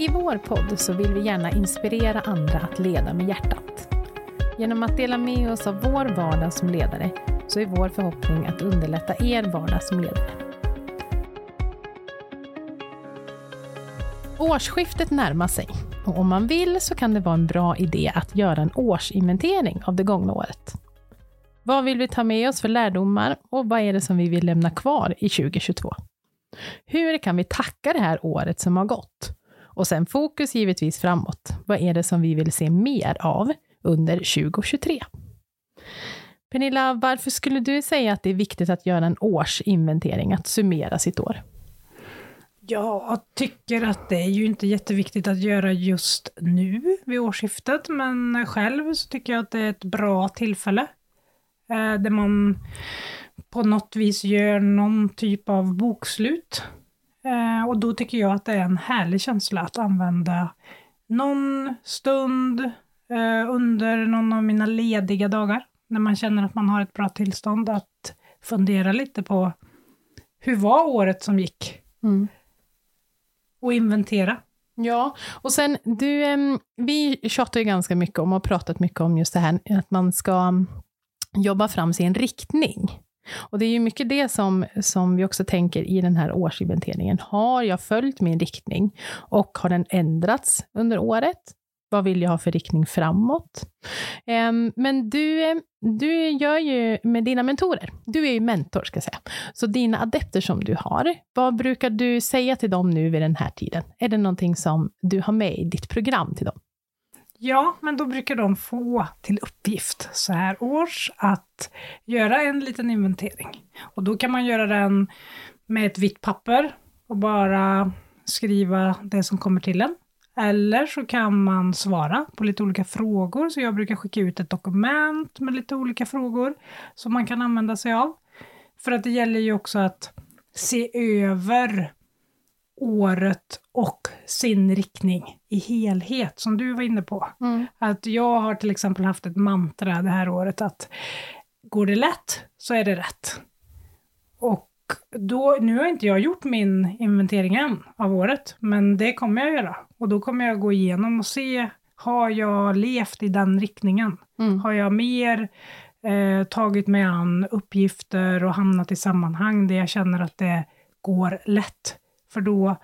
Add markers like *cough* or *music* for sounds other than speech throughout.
I vår podd så vill vi gärna inspirera andra att leda med hjärtat. Genom att dela med oss av vår vardag som ledare så är vår förhoppning att underlätta er vardag som ledare. Årsskiftet närmar sig och om man vill så kan det vara en bra idé att göra en årsinventering av det gångna året. Vad vill vi ta med oss för lärdomar och vad är det som vi vill lämna kvar i 2022? Hur kan vi tacka det här året som har gått? Och sen fokus givetvis framåt. Vad är det som vi vill se mer av under 2023? Pernilla, varför skulle du säga att det är viktigt att göra en årsinventering, att summera sitt år? Jag tycker att det är ju inte jätteviktigt att göra just nu vid årsskiftet, men själv så tycker jag att det är ett bra tillfälle. Eh, där man på något vis gör någon typ av bokslut. Eh, och då tycker jag att det är en härlig känsla att använda någon stund eh, under någon av mina lediga dagar, när man känner att man har ett bra tillstånd, att fundera lite på hur var året som gick? Mm. Och inventera. Ja, och sen du, vi tjatar ju ganska mycket om och har pratat mycket om just det här att man ska jobba fram sin riktning. Och det är ju mycket det som, som vi också tänker i den här årsinventeringen. Har jag följt min riktning och har den ändrats under året? Vad vill jag ha för riktning framåt? Ehm, men du, ehm, du gör ju med dina mentorer, du är ju mentor ska jag säga, så dina adepter som du har, vad brukar du säga till dem nu vid den här tiden? Är det någonting som du har med i ditt program till dem? Ja, men då brukar de få till uppgift så här års att göra en liten inventering. Och då kan man göra den med ett vitt papper och bara skriva det som kommer till en. Eller så kan man svara på lite olika frågor, så jag brukar skicka ut ett dokument med lite olika frågor som man kan använda sig av. För att det gäller ju också att se över året och sin riktning i helhet, som du var inne på. Mm. Att jag har till exempel haft ett mantra det här året att går det lätt så är det rätt. Och då, nu har inte jag gjort min inventering än av året, men det kommer jag göra. Och då kommer jag gå igenom och se, har jag levt i den riktningen? Mm. Har jag mer eh, tagit mig an uppgifter och hamnat i sammanhang där jag känner att det går lätt? För då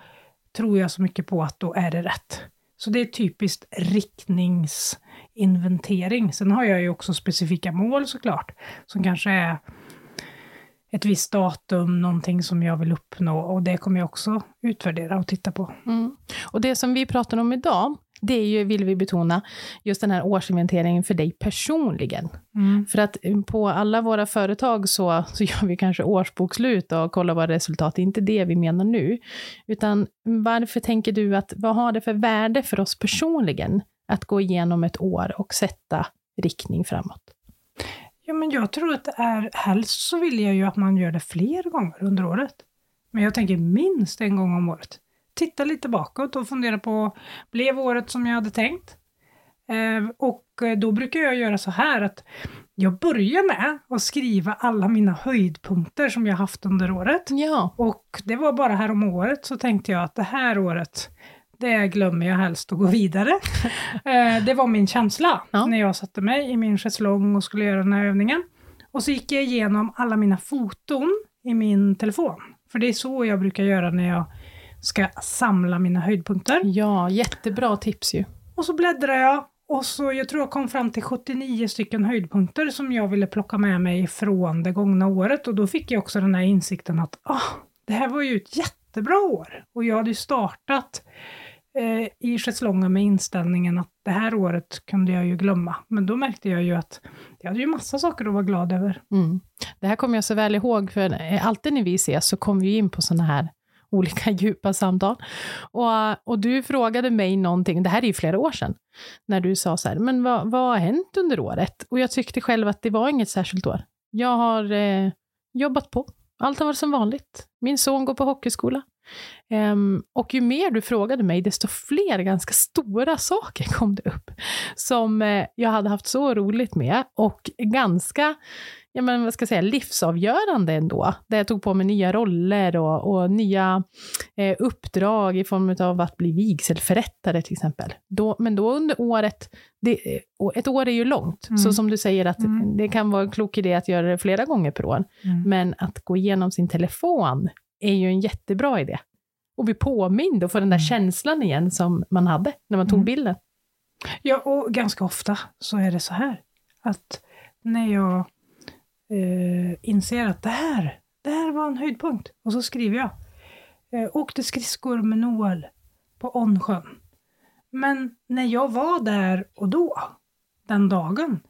tror jag så mycket på att då är det rätt. Så det är typiskt riktningsinventering. Sen har jag ju också specifika mål såklart, som kanske är ett visst datum, någonting som jag vill uppnå och det kommer jag också utvärdera och titta på. Mm. Och det som vi pratar om idag, det är ju, vill vi betona, just den här årsinventeringen för dig personligen. Mm. För att på alla våra företag så, så gör vi kanske årsbokslut och kollar vad resultat, det är inte det vi menar nu. Utan varför tänker du att, vad har det för värde för oss personligen att gå igenom ett år och sätta riktning framåt? Ja, men jag tror att det är, helst så vill jag ju att man gör det fler gånger under året. Men jag tänker minst en gång om året titta lite bakåt och fundera på, blev året som jag hade tänkt? Eh, och då brukar jag göra så här att jag börjar med att skriva alla mina höjdpunkter som jag haft under året. Ja. Och det var bara här om året så tänkte jag att det här året, det glömmer jag helst att gå vidare. *laughs* eh, det var min känsla ja. när jag satte mig i min schäslong och skulle göra den här övningen. Och så gick jag igenom alla mina foton i min telefon. För det är så jag brukar göra när jag ska samla mina höjdpunkter. Ja, jättebra tips ju. Och så bläddrar jag och så, jag tror jag kom fram till 79 stycken höjdpunkter som jag ville plocka med mig från det gångna året och då fick jag också den här insikten att ah, det här var ju ett jättebra år. Och jag hade ju startat eh, i schäslongen med inställningen att det här året kunde jag ju glömma. Men då märkte jag ju att jag hade ju massa saker att vara glad över. Mm. Det här kommer jag så väl ihåg, för alltid när vi ses så kommer vi in på sådana här olika *laughs* djupa samtal. Och, och du frågade mig någonting, det här är ju flera år sedan, när du sa så här, men vad, vad har hänt under året? Och jag tyckte själv att det var inget särskilt år. Jag har eh, jobbat på, allt har varit som vanligt. Min son går på hockeyskola. Um, och ju mer du frågade mig, desto fler ganska stora saker kom det upp, som uh, jag hade haft så roligt med, och ganska ja, men vad ska jag säga, livsavgörande ändå. Där jag tog på mig nya roller och, och nya eh, uppdrag i form av att bli vigselförrättare till exempel. Då, men då under året, det, ett år är ju långt, mm. så som du säger att mm. det kan vara en klok idé att göra det flera gånger per år. Mm. Men att gå igenom sin telefon är ju en jättebra idé. Och bli påmind och få den där mm. känslan igen som man hade när man tog mm. bilden. Ja, och ganska ofta så är det så här att när jag eh, inser att det här, det här var en höjdpunkt. Och så skriver jag. Eh, åkte skridskor med Noel på Onsjön. Men när jag var där och då, den dagen,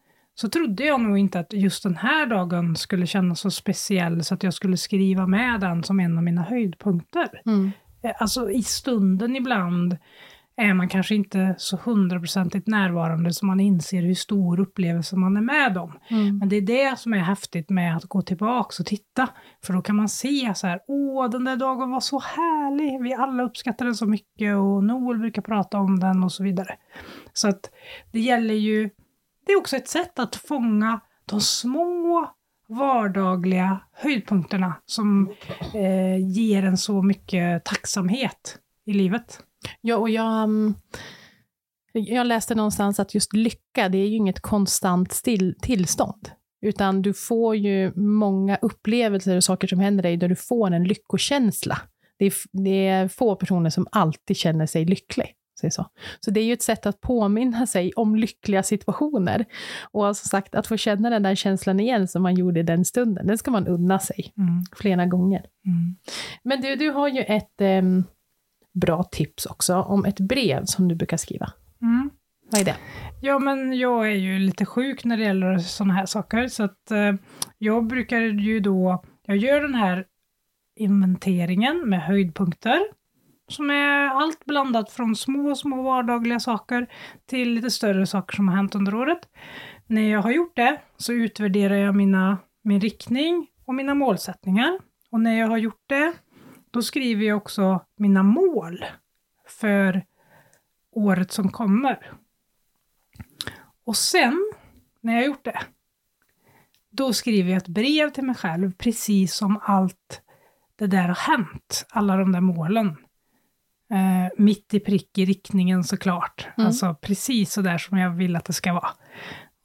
så trodde jag nog inte att just den här dagen skulle kännas så speciell så att jag skulle skriva med den som en av mina höjdpunkter. Mm. Eh, alltså i stunden ibland är man kanske inte så hundraprocentigt närvarande så man inser hur stor upplevelse man är med om. Mm. Men det är det som är häftigt med att gå tillbaka och titta. För då kan man se så här, åh den där dagen var så härlig, vi alla uppskattar den så mycket och Noel brukar prata om den och så vidare. Så att det gäller ju, det är också ett sätt att fånga de små vardagliga höjdpunkterna som eh, ger en så mycket tacksamhet i livet. Ja, och jag, mm, jag läste någonstans att just lycka, det är ju inget konstant still, tillstånd. Utan du får ju många upplevelser och saker som händer dig där du får en lyckokänsla. Det är, det är få personer som alltid känner sig lycklig. Så. så det är ju ett sätt att påminna sig om lyckliga situationer. Och alltså sagt, att få känna den där känslan igen som man gjorde i den stunden, den ska man unna sig mm. flera gånger. Mm. Men du, du har ju ett, um, bra tips också om ett brev som du brukar skriva. Mm. Vad är det? Ja, men jag är ju lite sjuk när det gäller sådana här saker, så att eh, jag brukar ju då, jag gör den här inventeringen med höjdpunkter, som är allt blandat från små, små vardagliga saker till lite större saker som har hänt under året. När jag har gjort det så utvärderar jag mina, min riktning och mina målsättningar. Och när jag har gjort det då skriver jag också mina mål för året som kommer. Och sen, när jag har gjort det, då skriver jag ett brev till mig själv, precis som allt det där har hänt, alla de där målen. Eh, mitt i prick i riktningen såklart, mm. alltså precis så där som jag vill att det ska vara.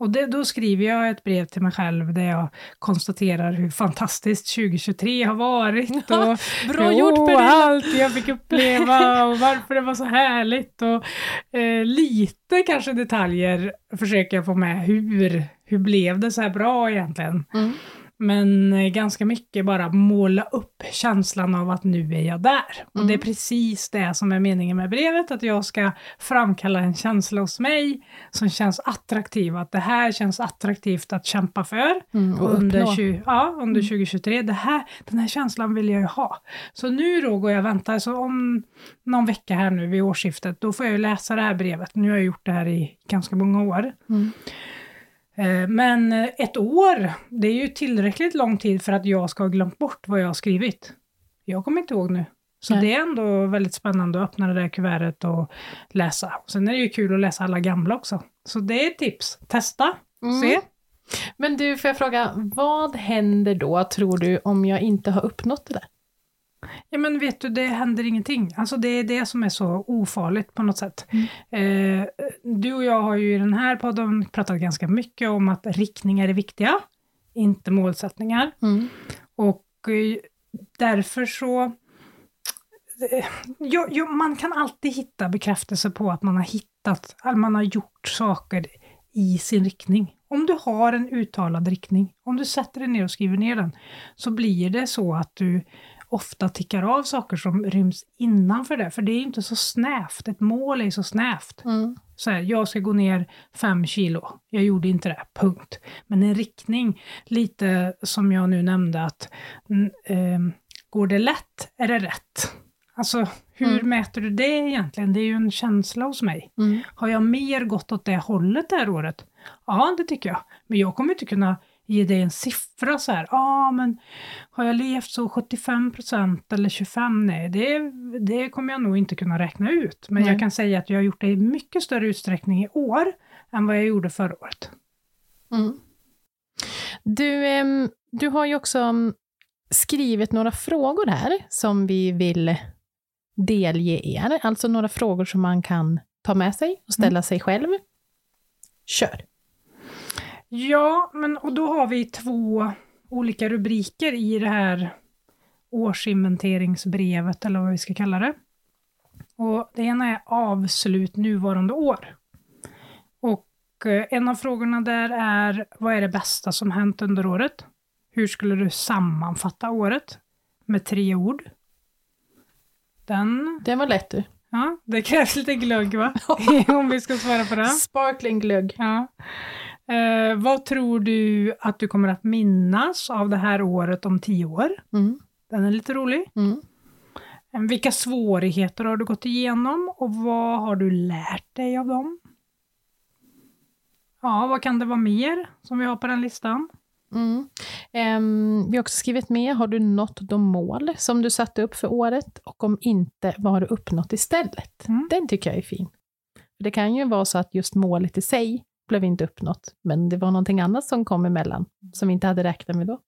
Och det, då skriver jag ett brev till mig själv där jag konstaterar hur fantastiskt 2023 har varit. *laughs* Och Bra gjort Pernilla! allt jag fick uppleva och varför det var så härligt. Och eh, lite kanske detaljer försöker jag få med. Hur, hur blev det så här bra egentligen? Mm. Men eh, ganska mycket bara måla upp känslan av att nu är jag där. Mm. Och det är mm. precis det som är meningen med brevet, att jag ska framkalla en känsla hos mig som känns attraktiv, att det här känns attraktivt att kämpa för mm, och under, 20, ja, under mm. 2023. Det här, den här känslan vill jag ju ha. Så nu då går jag och väntar, så om någon vecka här nu vid årsskiftet, då får jag läsa det här brevet. Nu har jag gjort det här i ganska många år. Mm. Eh, men eh, ett år, det är ju tillräckligt lång tid för att jag ska ha glömt bort vad jag har skrivit. Jag kommer inte ihåg nu. Så Nej. det är ändå väldigt spännande att öppna det där kuvertet och läsa. Sen är det ju kul att läsa alla gamla också. Så det är ett tips. Testa, mm. se. Men du, får jag fråga, vad händer då, tror du, om jag inte har uppnått det där? Ja men vet du, det händer ingenting. Alltså det är det som är så ofarligt på något sätt. Mm. Eh, du och jag har ju i den här podden pratat ganska mycket om att riktningar är viktiga, inte målsättningar. Mm. Och eh, därför så eh, Jo, jo, man kan alltid hitta bekräftelse på att man har hittat, att man har gjort saker i sin riktning. Om du har en uttalad riktning, om du sätter dig ner och skriver ner den, så blir det så att du ofta tickar av saker som ryms innanför det, för det är inte så snävt. Ett mål är så snävt. Mm. Så här, jag ska gå ner fem kilo. Jag gjorde inte det, punkt. Men en riktning, lite som jag nu nämnde, att äh, går det lätt är det rätt. Alltså, hur mm. mäter du det egentligen? Det är ju en känsla hos mig. Mm. Har jag mer gått åt det hållet det här året? Ja, det tycker jag. Men jag kommer inte kunna ge dig en siffra så här, ja ah, men har jag levt så 75 procent eller 25? Nej, det, det kommer jag nog inte kunna räkna ut. Men Nej. jag kan säga att jag har gjort det i mycket större utsträckning i år än vad jag gjorde förra året. Mm. Du, du har ju också mm, skrivit några frågor här som vi vill delge er. Alltså några frågor som man kan ta med sig och ställa sig själv. Kör! Ja, men och då har vi två olika rubriker i det här årsinventeringsbrevet, eller vad vi ska kalla det. Och det ena är avslut nuvarande år. Och eh, en av frågorna där är, vad är det bästa som hänt under året? Hur skulle du sammanfatta året? Med tre ord. Den, Det var lätt du. ja, det krävs lite glögg va? *laughs* Om vi ska svara på den. Sparkling glögg. Ja. Eh, vad tror du att du kommer att minnas av det här året om tio år? Mm. Den är lite rolig. Mm. Eh, Vilka svårigheter har du gått igenom och vad har du lärt dig av dem? Ja, vad kan det vara mer som vi har på den listan? Mm. Ehm, vi har också skrivit med, har du nått de mål som du satte upp för året? Och om inte, vad har du uppnått istället? Mm. Den tycker jag är fin. För det kan ju vara så att just målet i sig blev inte uppnått, men det var någonting annat som kom emellan, som vi inte hade räknat med då.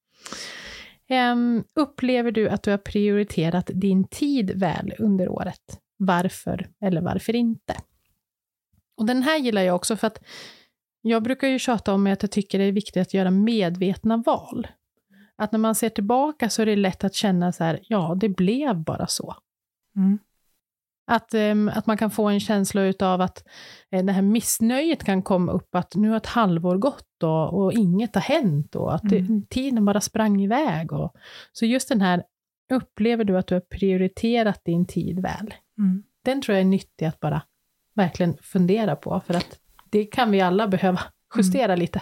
Um, upplever du att du har prioriterat din tid väl under året? Varför eller varför inte? Och den här gillar jag också för att jag brukar ju tjata om att jag tycker det är viktigt att göra medvetna val. Att när man ser tillbaka så är det lätt att känna så här, ja, det blev bara så. Mm. Att, ehm, att man kan få en känsla av att eh, det här missnöjet kan komma upp, att nu har ett halvår gått och, och inget har hänt och att det, Mm. tiden bara sprang iväg. Och, så just den här, upplever du att du har prioriterat din tid väl? Mm. Den tror jag är nyttig att bara verkligen fundera på, för att det kan vi alla behöva justera lite.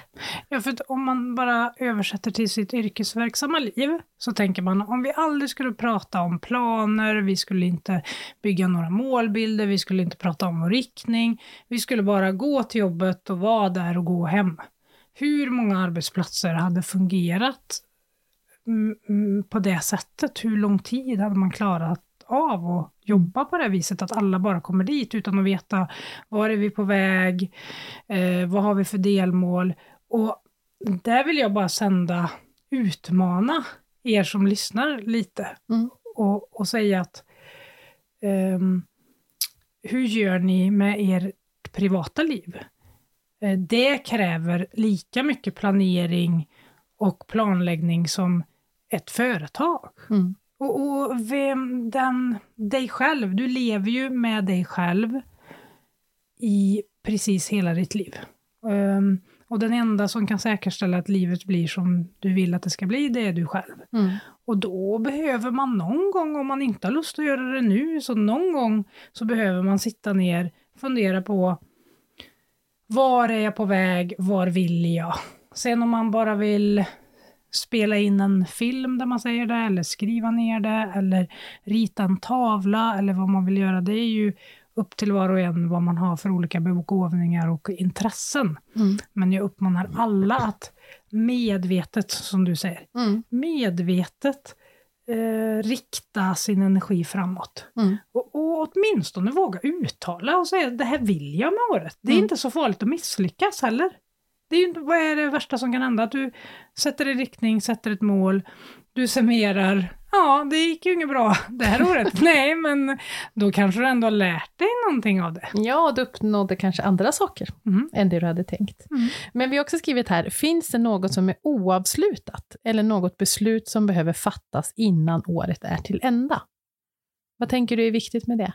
Ja, för att om man bara översätter till sitt yrkesverksamma liv så tänker man om vi aldrig skulle prata om planer, vi skulle inte bygga några målbilder, vi skulle inte prata om vår riktning, vi skulle bara gå till jobbet och vara där och gå hem. Hur många arbetsplatser hade fungerat mm, mm, på det sättet? Hur lång tid hade man klarat av att jobba på det viset, att alla bara kommer dit utan att veta var är vi på väg, eh, vad har vi för delmål? Och där vill jag bara sända, utmana er som lyssnar lite Mm. och, och säga att ehm, hur gör ni med ert privata liv? Eh, det kräver lika mycket planering och planläggning som ett företag. Mm. Och, och vem, den, dig själv, du lever ju med dig själv i precis hela ditt liv. Ehm, och den enda som kan säkerställa att livet blir som du vill att det ska bli, det är du själv. Mm. Och då behöver man någon gång, om man inte har lust att göra det nu, så någon gång så behöver man sitta ner, fundera på var är jag på väg, var vill jag? Sen om man bara vill spela in en film där man säger det, eller skriva ner det, eller rita en tavla, eller vad man vill göra, det är ju upp till var och en vad man har för olika begåvningar och intressen. Mm. Men jag uppmanar alla att medvetet, som du säger, Mm. medvetet eh, rikta sin energi framåt. Mm. Och, och åtminstone våga uttala och säga det här vill jag med året. Det är Mm. inte så farligt att misslyckas heller. Det är ju vad är det värsta som kan hända? Att du sätter en riktning, sätter ett mål, du summerar. Ja, det gick ju inget bra *laughs* det här året. *laughs* Nej, men då kanske du ändå har lärt dig någonting av det. Ja, du uppnådde kanske andra saker Mm. än det du hade tänkt. Mm. Men vi har också skrivit här, finns det något som är oavslutat eller något beslut som behöver fattas innan året är till ända? Vad tänker du är viktigt med det?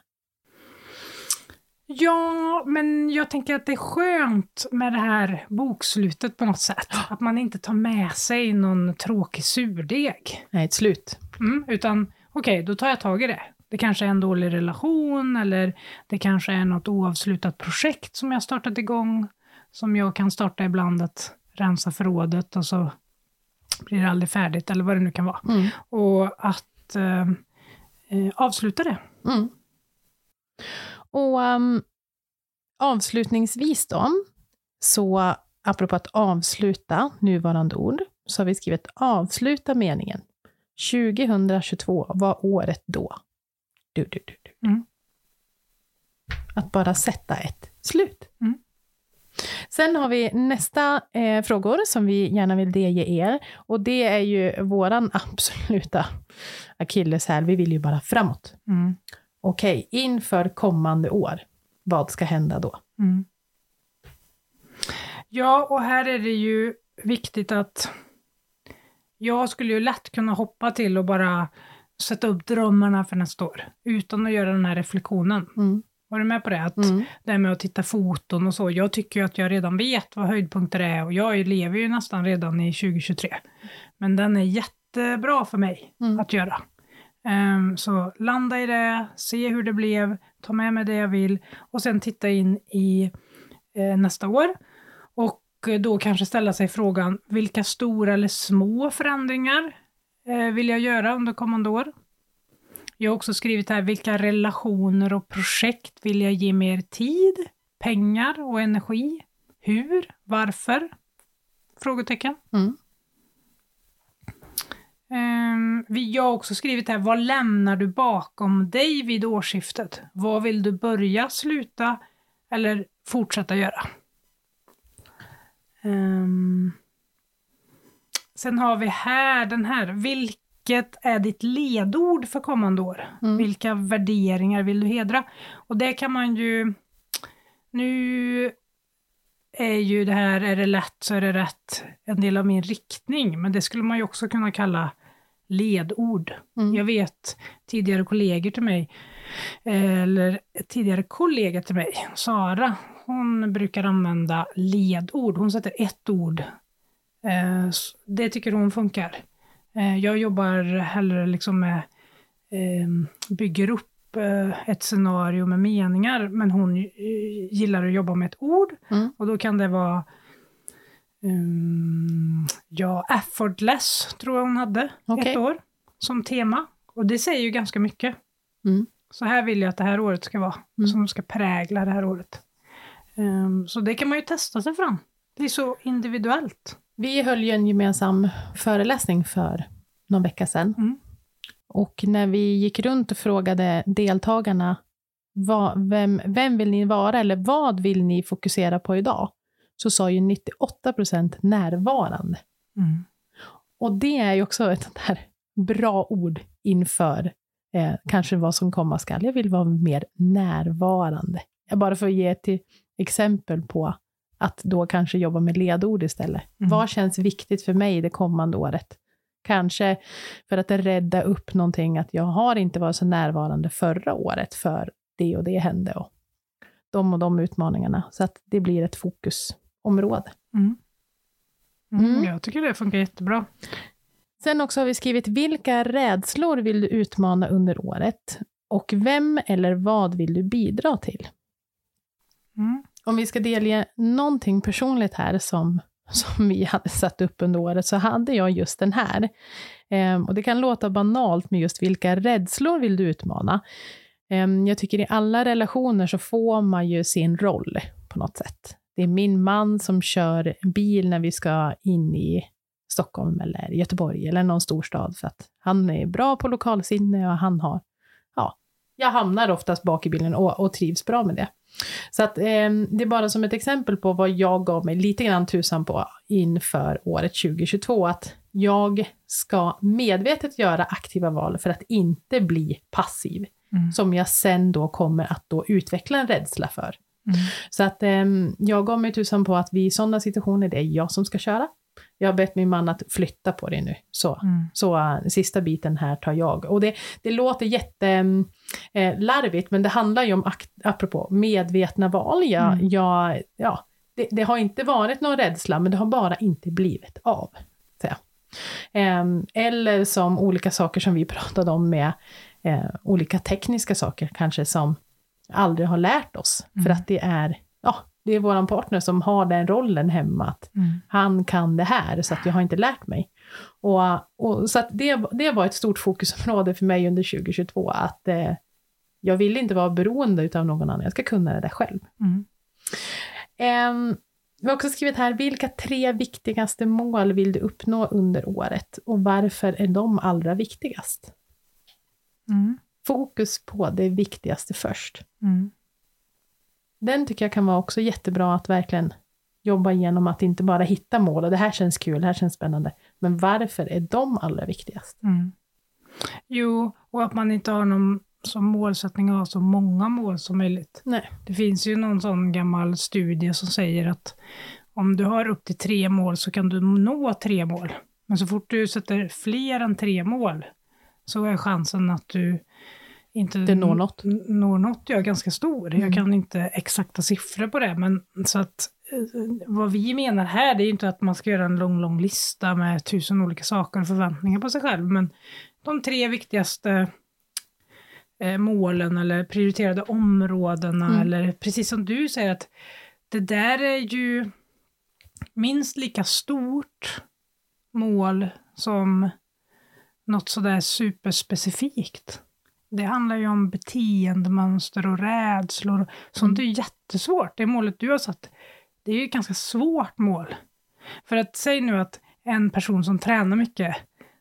Ja, men jag tänker att det är skönt med det här bokslutet på något sätt. Att man inte tar med sig någon tråkig surdeg. Nej, ett slut. Mm, utan okej, då tar jag tag i det. Det kanske är en dålig relation eller det kanske är något oavslutat projekt som jag startat igång. Som jag kan starta ibland att rensa förrådet och så blir det aldrig färdigt eller vad det nu kan vara. Mm. Och att eh, eh, avsluta det. Mm. Och um, avslutningsvis då, så apropå att avsluta nuvarande ord, så har vi skrivit avsluta meningen. 2022 var året då. Du, du, du, du. Mm. Att bara sätta ett slut. Mm. Sen har vi nästa eh, frågor som vi gärna vill delge er. Och det är ju våran *laughs* absoluta akilleshäl. Vi vill ju bara framåt. Mm. Okej, inför kommande år, vad ska hända då? Mm. Ja, och här är det ju viktigt att jag skulle ju lätt kunna hoppa till och bara sätta upp drömmarna för nästa år, utan att göra den här reflektionen. Mm. Var du med på det? Att Mm. Det här med att titta foton och så. Jag tycker ju att jag redan vet vad höjdpunkter är och jag lever ju nästan redan i 2023. Men den är jättebra för mig Mm. att göra. Um, så landa i det, se hur det blev, ta med mig det jag vill och sen titta in i eh, nästa år. Och eh, då kanske ställa sig frågan, vilka stora eller små förändringar eh, vill jag göra under kommande år? Jag har också skrivit här, vilka relationer och projekt vill jag ge mer tid, pengar och energi? Hur? Varför? Frågetecken. Mm. Ehm, vi- jag har också skrivit här, vad lämnar du bakom dig vid årsskiftet? Vad vill du börja, sluta eller fortsätta göra? Ehm, sen har vi här den här, vilket är ditt ledord för kommande år? Mm. Vilka värderingar vill du hedra? Och det kan man ju, nu är ju det här, är det lätt så är det rätt, en del av min riktning, men det skulle man ju också kunna kalla ledord. Mm. Jag vet tidigare kollegor till mig, eller tidigare kollega till mig, Sara, hon brukar använda ledord. Hon sätter ett ord. Eh, Det tycker hon funkar. Eh, Jag jobbar hellre liksom med, eh, bygger upp eh, ett scenario med meningar, men hon eh, gillar att jobba med ett ord. Mm. Och då kan det vara um, ja, effortless tror jag hon hade Okej. ett år som tema. Och det säger ju ganska mycket. Mm. Så här vill jag att det här året ska vara, Mm. som ska prägla det här året. Ehm, så det kan man ju testa sig fram. Det är så individuellt. Vi höll ju en gemensam föreläsning för någon vecka sedan. Mm. Och när vi gick runt och frågade deltagarna vad, vem, vem vill ni vara eller vad vill ni fokusera på idag? Så sa ju 98 procent närvarande. Mm. Och det är ju också ett sånt här bra ord inför eh, kanske vad som komma skall. Jag vill vara mer närvarande. Jag bara för att ge ett exempel på att då kanske jobba med ledord istället. Mm. Vad känns viktigt för mig det kommande året? Kanske för att rädda upp någonting, att jag har inte varit så närvarande förra året för det och det hände och de och de utmaningarna. Så att det blir ett fokusområde. Mm. Mm. Mm. Jag tycker det funkar jättebra. Sen också har vi skrivit, vilka rädslor vill du utmana under året? Och vem eller vad vill du bidra till? Mm. Om vi ska delge någonting personligt här som, som vi hade satt upp under året, så hade jag just den här. Ehm, och det kan låta banalt med just vilka rädslor vill du utmana? Ehm, jag tycker i alla relationer så får man ju sin roll på något sätt. Det är min man som kör bil när vi ska in i Stockholm eller Göteborg eller någon storstad för att han är bra på lokalsinne och han har, ja, jag hamnar oftast bak i bilen och, och trivs bra med det. Så att, eh, det är bara som ett exempel på vad jag gav mig lite grann tusan på inför året 2022, att jag ska medvetet göra aktiva val för att inte bli passiv, Mm. som jag sen då kommer att då utveckla en rädsla för. Mm. Så att eh, jag gav mig tusan på att vi i sådana situationer, det är jag som ska köra. Jag har bett min man att flytta på det nu. Så, Mm. så äh, sista biten här tar jag. Och det, det låter jättelarvigt, eh, larvigt, men det handlar ju om, apropå medvetna val. Jag, Mm. jag, ja, det, det har inte varit någon rädsla, men det har bara inte blivit av. Så. Ehm, eller som olika saker som vi *laughs* pratade om med eh, olika tekniska saker kanske som aldrig har lärt oss. För Mm. att det är, det är vår partner som har den rollen hemma. Att Mm. han kan det här, så att jag har inte lärt mig. Och, och, så det, det var ett stort fokusområde för mig under 2022, att eh, jag vill inte vara beroende av någon annan, jag ska kunna det där själv. Mm. Ehm, Vi har också skrivit här, vilka tre viktigaste mål vill du uppnå under året och varför är de allra viktigast? Mm. Fokus på det viktigaste först. Mm. Den tycker jag kan vara också jättebra att verkligen jobba igenom att inte bara hitta mål och det här känns kul, det här känns spännande. Men varför är de allra viktigast? Mm. Jo, och att man inte har någon som målsättning att ha så många mål som möjligt. Nej. Det finns ju någon sån gammal studie som säger att om du har upp till tre mål så kan du nå tre mål. Men så fort du sätter fler än tre mål så är chansen att du inte Det når något. når något ja, ganska stor. Mm. Jag kan inte exakta siffror på det, men så att eh, vad vi menar här det är inte att man ska göra en lång, lång lista med tusen olika saker och förväntningar på sig själv, men de tre viktigaste eh, målen eller prioriterade områdena Mm. eller precis som du säger att det där är ju minst lika stort mål som något sådär superspecifikt. Det handlar ju om beteendemönster och rädslor. Sånt är ju jättesvårt. Det målet du har satt, det är ju ett ganska svårt mål. För att säg nu att en person som tränar mycket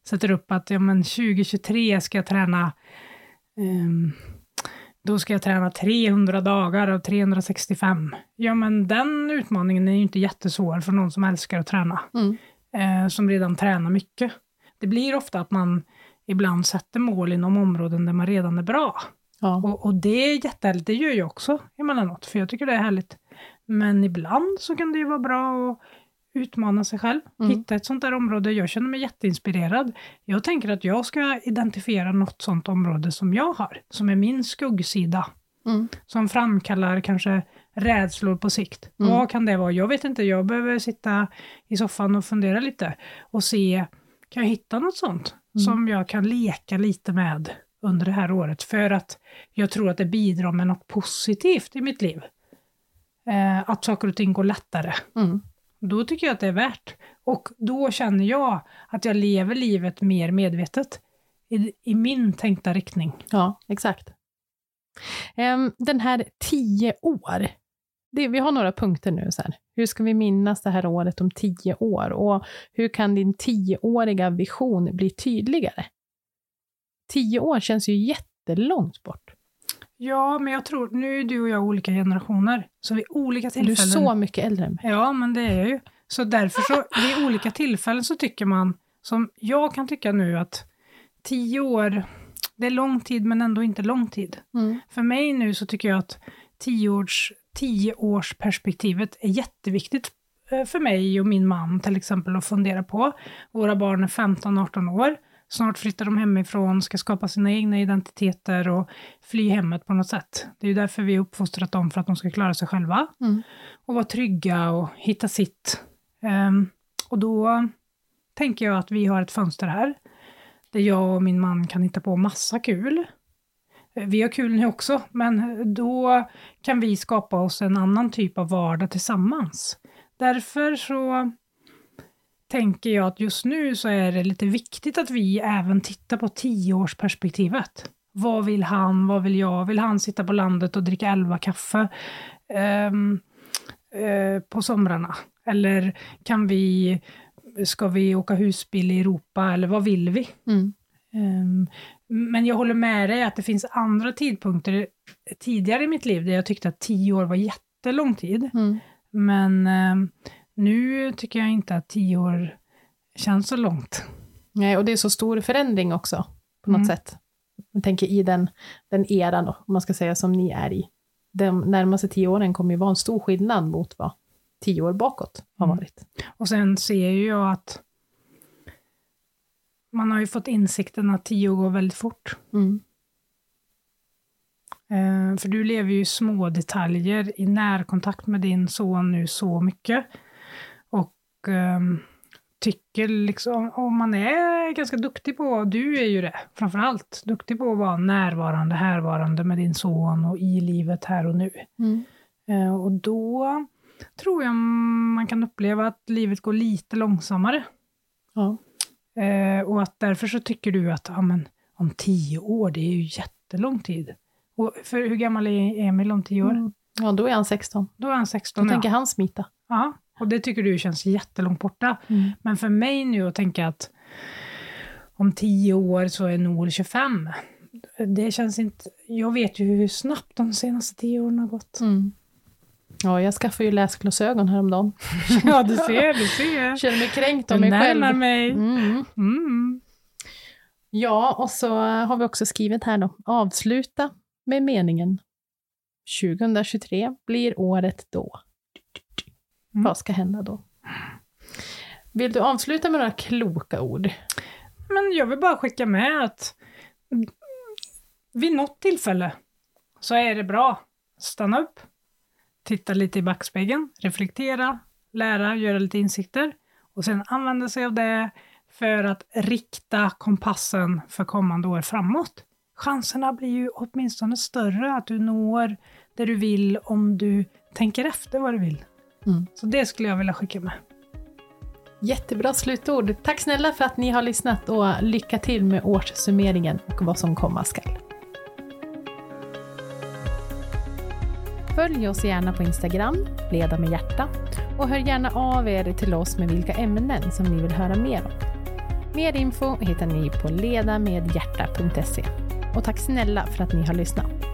sätter upp att ja, men 2023 ska jag träna ehm, då ska jag träna 300 dagar av 365. Ja, men den utmaningen är ju inte jättesvår för någon som älskar att träna Mm. eh, som redan tränar mycket. Det blir ofta att man ibland sätter mål inom områden där man redan är bra. Ja. Och, och det är jättehärligt, det gör jag också emellanåt, för jag tycker det är härligt. Men ibland så kan det ju vara bra att utmana sig själv, Mm. hitta ett sånt där område. Jag känner mig jätteinspirerad. Jag tänker att jag ska identifiera något sånt område som jag har, som är min skuggsida, Mm. som framkallar kanske rädslor på sikt. Mm. Vad kan det vara? Jag vet inte, jag behöver sitta i soffan och fundera lite och se, kan jag hitta något sånt Mm. som jag kan leka lite med under det här året för att jag tror att det bidrar med något positivt i mitt liv. Eh, att saker och ting går lättare. Mm. Då tycker jag att det är värt. Och då känner jag att jag lever livet mer medvetet i, i min tänkta riktning. Ja, exakt. Em, den här tio år. Det, vi har några punkter nu. Så här. Hur ska vi minnas det här året om tio år? Och hur kan din tioåriga vision bli tydligare? Tio år känns ju jättelångt bort. Ja, men jag tror, nu är du och jag olika generationer, så vid olika Du tillfällen... är så mycket äldre än mig. Ja, men det är jag ju. Så därför så, vid olika tillfällen så tycker man, som jag kan tycka nu att tio år, det är lång tid men ändå inte lång tid. Mm. För mig nu så tycker jag att tioårs, tioårsperspektivet är jätteviktigt eh, för mig och min man till exempel att fundera på. Våra barn är 15-18 år. Snart flyttar de hemifrån, ska skapa sina egna identiteter och fly hemmet på något sätt. Det är ju därför vi har uppfostrat dem för att de ska klara sig själva Mm. och vara trygga och hitta sitt. Ehm, och då tänker jag att vi har ett fönster här, där jag och min man kan hitta på massa kul. Vi har kul nu också, men då kan vi skapa oss en annan typ av vardag tillsammans. Därför så tänker jag att just nu så är det lite viktigt att vi även tittar på tioårsperspektivet. Vad vill han? Vad vill jag? Vill han sitta på landet och dricka elva kaffe ehm, eh, på somrarna? Eller kan vi, ska vi åka husbil i Europa? Eller vad vill vi? Mm. Ehm, men jag håller med dig att det finns andra tidpunkter tidigare i mitt liv där jag tyckte att tio år var jättelång tid. Mm. Men ehm, nu tycker jag inte att tio år känns så långt. Nej, och det är så stor förändring också, på något Mm. sätt. Jag tänker i den, den eran, om man ska säga, som ni är i. De närmaste tio åren kommer ju vara en stor skillnad mot vad tio år bakåt har Mm. varit. Och sen ser ju jag att man har ju fått insikten att tio år går väldigt fort. Mm. Eh, för du lever ju i små detaljer i närkontakt med din son nu så mycket. Och ehm, tycker liksom, om man är ganska duktig på, du är ju det framför allt, duktig på att vara närvarande, härvarande med din son och i livet här och nu. Mm. Eh, och då tror jag man kan uppleva att livet går lite långsammare. Ja. Eh, och att därför så tycker du att ja, men, om tio år, det är ju jättelång tid. Och för hur gammal är Emil om tio år? Mm. ja, då är han 16. Då är han 16. Då ja. tänker han smita. Ja, Och det tycker du känns jättelångt borta. Mm. Men för mig nu att tänka att om tio år så är Noel 25. Det känns inte... Jag vet ju hur snabbt de senaste tio åren har gått. Mm. Ja, jag skaffade ju läsglasögon häromdagen. *laughs* Ja, du ser, du ser. Jag känner mig kränkt Du av mig närmar själv. mig. Mm. Mm. Ja, och så har vi också skrivit här då, avsluta med meningen 2023 blir året då. Mm. Vad ska hända då? Vill du avsluta med några kloka ord? Men jag vill bara skicka med att vid något tillfälle så är det bra. Stanna upp, titta lite i backspegeln, reflektera, lära, göra lite insikter och sen använda sig av det för att rikta kompassen för kommande år framåt. Chanserna blir ju åtminstone större att du når det du vill om du tänker efter vad du vill. Mm. Så det skulle jag vilja skicka med. Jättebra slutord. Tack snälla för att ni har lyssnat och lycka till med årssummeringen och vad som komma skall. Följ oss gärna på Instagram, Leda med hjärta, och hör gärna av er till oss med vilka ämnen som ni vill höra mer om. Mer info hittar ni på ledamedhjärta.se. Och tack snälla för att ni har lyssnat.